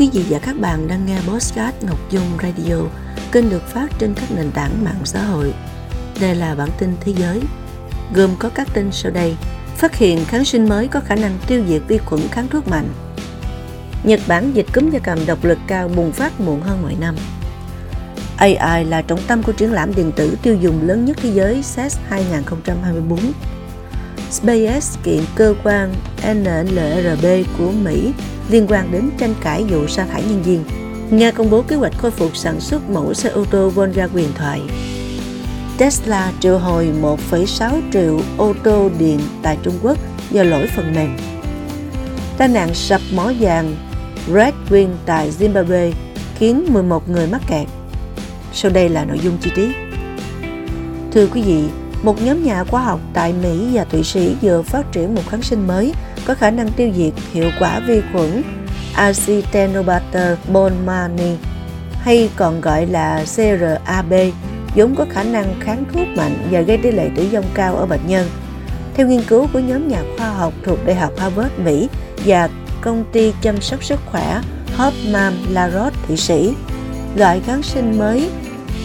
Quý vị và các bạn đang nghe Postcard Ngọc Dung Radio, kênh được phát trên các nền tảng mạng xã hội. Đây là bản tin thế giới, gồm có các tin sau đây. Phát hiện kháng sinh mới có khả năng tiêu diệt vi khuẩn kháng thuốc mạnh. Nhật Bản dịch cúm gia cầm độc lực cao bùng phát muộn hơn mọi năm. AI là trọng tâm của triển lãm điện tử tiêu dùng lớn nhất thế giới CES 2024. SpaceX kiện cơ quan NLRB của Mỹ liên quan đến tranh cãi vụ sa thải nhân viên. Nga công bố kế hoạch khôi phục sản xuất mẫu xe ô tô Volga huyền thoại. Tesla triệu hồi 1,6 triệu ô tô điện tại Trung Quốc do lỗi phần mềm. Tai nạn sập mỏ vàng Red Wing tại Zimbabwe khiến 11 người mắc kẹt. Sau đây là nội dung chi tiết. Thưa quý vị, một nhóm nhà khoa học tại Mỹ và Thụy Sĩ vừa phát triển một kháng sinh mới có khả năng tiêu diệt hiệu quả vi khuẩn Acinetobacter baumannii hay còn gọi là CRAB vốn có khả năng kháng thuốc mạnh và gây tỷ lệ tử vong cao ở bệnh nhân. Theo nghiên cứu của nhóm nhà khoa học thuộc Đại học Harvard, Mỹ và công ty chăm sóc sức khỏe Hopman Laroche Thụy Sĩ, loại kháng sinh mới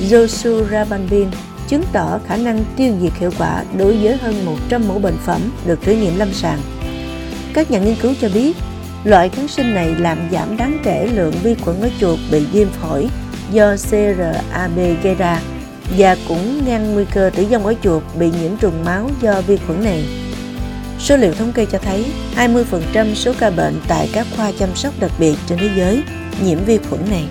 Zosurabandin chứng tỏ khả năng tiêu diệt hiệu quả đối với hơn 100 mẫu bệnh phẩm được thử nghiệm lâm sàng. Các nhà nghiên cứu cho biết, loại kháng sinh này làm giảm đáng kể lượng vi khuẩn ở chuột bị viêm phổi do CRAB gây ra và cũng ngăn nguy cơ tử vong ở chuột bị nhiễm trùng máu do vi khuẩn này. Số liệu thống kê cho thấy 20% số ca bệnh tại các khoa chăm sóc đặc biệt trên thế giới nhiễm vi khuẩn này.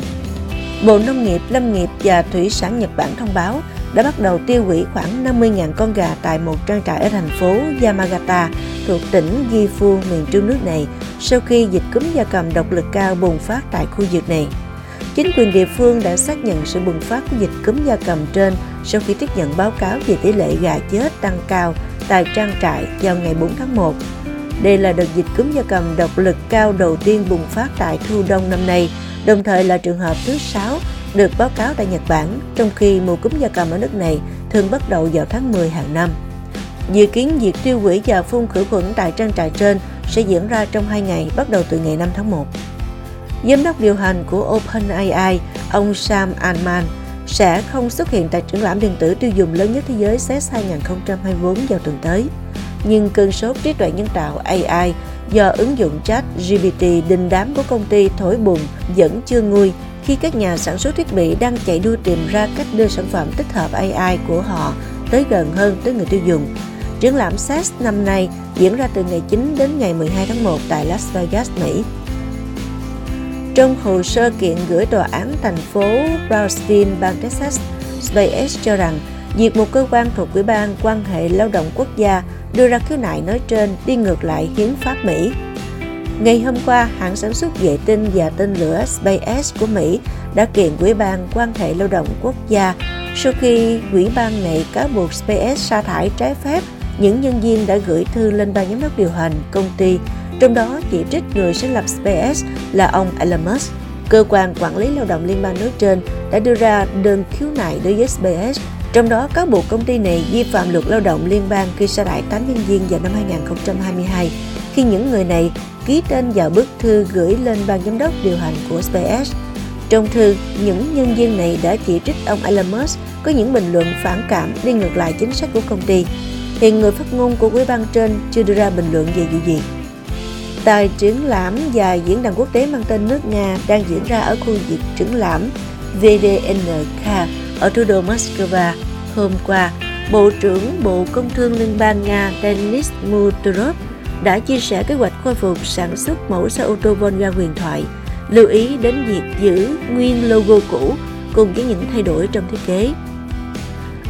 Bộ Nông nghiệp, Lâm nghiệp và Thủy sản Nhật Bản thông báo đã bắt đầu tiêu hủy khoảng 50.000 con gà tại một trang trại ở thành phố Yamagata thuộc tỉnh Gifu miền trung nước này sau khi dịch cúm gia cầm độc lực cao bùng phát tại khu vực này. Chính quyền địa phương đã xác nhận sự bùng phát của dịch cúm gia cầm trên sau khi tiếp nhận báo cáo về tỷ lệ gà chết tăng cao tại trang trại vào ngày 4 tháng 1. Đây là đợt dịch cúm gia cầm độc lực cao đầu tiên bùng phát tại thu đông năm nay, đồng thời là trường hợp thứ 6 được báo cáo tại Nhật Bản, trong khi mùa cúm gia cầm ở nước này thường bắt đầu vào tháng 10 hàng năm. Dự kiến việc tiêu hủy và phun khử khuẩn tại trang trại trên sẽ diễn ra trong 2 ngày bắt đầu từ ngày 5 tháng 1. Giám đốc điều hành của OpenAI, ông Sam Altman, sẽ không xuất hiện tại triển lãm điện tử tiêu dùng lớn nhất thế giới CES 2024 vào tuần tới. Nhưng cơn sốt trí tuệ nhân tạo AI do ứng dụng chat GPT đình đám của công ty thổi bùng vẫn chưa nguôi khi các nhà sản xuất thiết bị đang chạy đua tìm ra cách đưa sản phẩm tích hợp AI của họ tới gần hơn tới người tiêu dùng. Triển lãm CES năm nay diễn ra từ ngày 9 đến ngày 12 tháng 1 tại Las Vegas, Mỹ. Trong hồ sơ kiện gửi tòa án thành phố Brownsville, bang Texas, SpaceX cho rằng việc một cơ quan thuộc Ủy ban quan hệ lao động quốc gia đưa ra khiếu nại nói trên đi ngược lại hiến pháp Mỹ. Ngày hôm qua, hãng sản xuất vệ tinh và tên lửa SpaceX của Mỹ đã kiện Ủy ban quan hệ lao động quốc gia sau khi ủy ban này cáo buộc SpaceX sa thải trái phép những nhân viên đã gửi thư lên ban giám đốc điều hành công ty, trong đó chỉ trích người sáng lập SpaceX là ông Elon Musk. Cơ quan quản lý lao động liên bang nói trên đã đưa ra đơn khiếu nại đối với SpaceX, trong đó cáo buộc công ty này vi phạm luật lao động liên bang khi sa thải 8 nhân viên vào năm 2022, khi những người này ký tên vào bức thư gửi lên ban giám đốc điều hành của SpaceX. Trong thư, những nhân viên này đã chỉ trích ông Elon Musk có những bình luận phản cảm đi ngược lại chính sách của công ty. Hiện người phát ngôn của ủy ban trên chưa đưa ra bình luận về vụ gì. Tại triển lãm và diễn đàn quốc tế mang tên nước Nga đang diễn ra ở khu vực triển lãm VDNK ở thủ đô Moscow hôm qua, Bộ trưởng Bộ Công Thương Liên bang Nga Denis Muturov đã chia sẻ kế hoạch khôi phục sản xuất mẫu xe ô tô Volga huyền thoại, lưu ý đến việc giữ nguyên logo cũ cùng với những thay đổi trong thiết kế.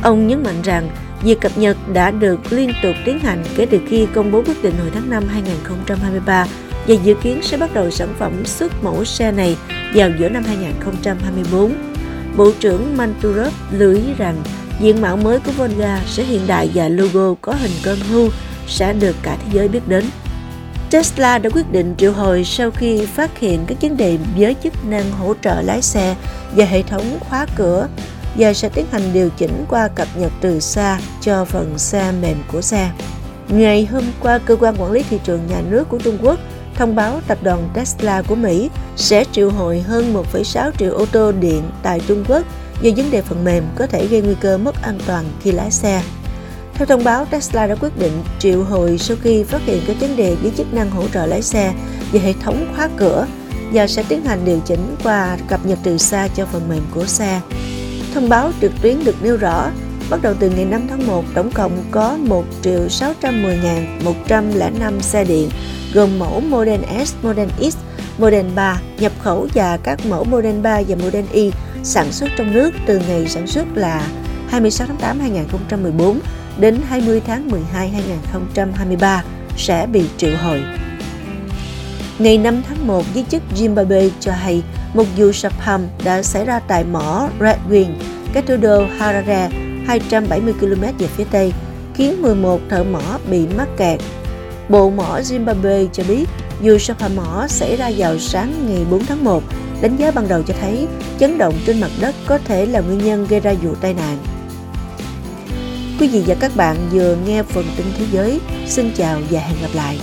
Ông nhấn mạnh rằng việc cập nhật đã được liên tục tiến hành kể từ khi công bố quyết định hồi tháng 5 2023 và dự kiến sẽ bắt đầu sản phẩm xuất mẫu xe này vào giữa năm 2024. Bộ trưởng Manturov lưu ý rằng diện mạo mới của Volga sẽ hiện đại và logo có hình con hươu sẽ được cả thế giới biết đến. Tesla đã quyết định triệu hồi sau khi phát hiện các vấn đề với chức năng hỗ trợ lái xe và hệ thống khóa cửa và sẽ tiến hành điều chỉnh qua cập nhật từ xa cho phần xe mềm của xe. Ngày hôm qua, cơ quan quản lý thị trường nhà nước của Trung Quốc thông báo tập đoàn Tesla của Mỹ sẽ triệu hồi hơn 1,6 triệu ô tô điện tại Trung Quốc do vấn đề phần mềm có thể gây nguy cơ mất an toàn khi lái xe. Theo thông báo, Tesla đã quyết định triệu hồi sau khi phát hiện các vấn đề với chức năng hỗ trợ lái xe và hệ thống khóa cửa và sẽ tiến hành điều chỉnh qua cập nhật từ xa cho phần mềm của xe. Thông báo trực tuyến được nêu rõ, bắt đầu từ ngày 5 tháng 1, tổng cộng có 1.610.105 xe điện, gồm mẫu Model S, Model X, Model 3 nhập khẩu và các mẫu Model 3 và Model Y sản xuất trong nước từ ngày sản xuất là 26 tháng 8 2014 đến 20 tháng 12 2023 sẽ bị triệu hồi. Ngày 5 tháng 1, giới chức Zimbabwe cho hay một vụ sập hầm đã xảy ra tại mỏ Red Wing, cách thủ đô Harare 270 km về phía tây, khiến 11 thợ mỏ bị mắc kẹt. Bộ mỏ Zimbabwe cho biết vụ sập hầm mỏ xảy ra vào sáng ngày 4 tháng 1, đánh giá ban đầu cho thấy chấn động trên mặt đất có thể là nguyên nhân gây ra vụ tai nạn. Quý vị và các bạn vừa nghe phần tin thế giới. Xin chào và hẹn gặp lại.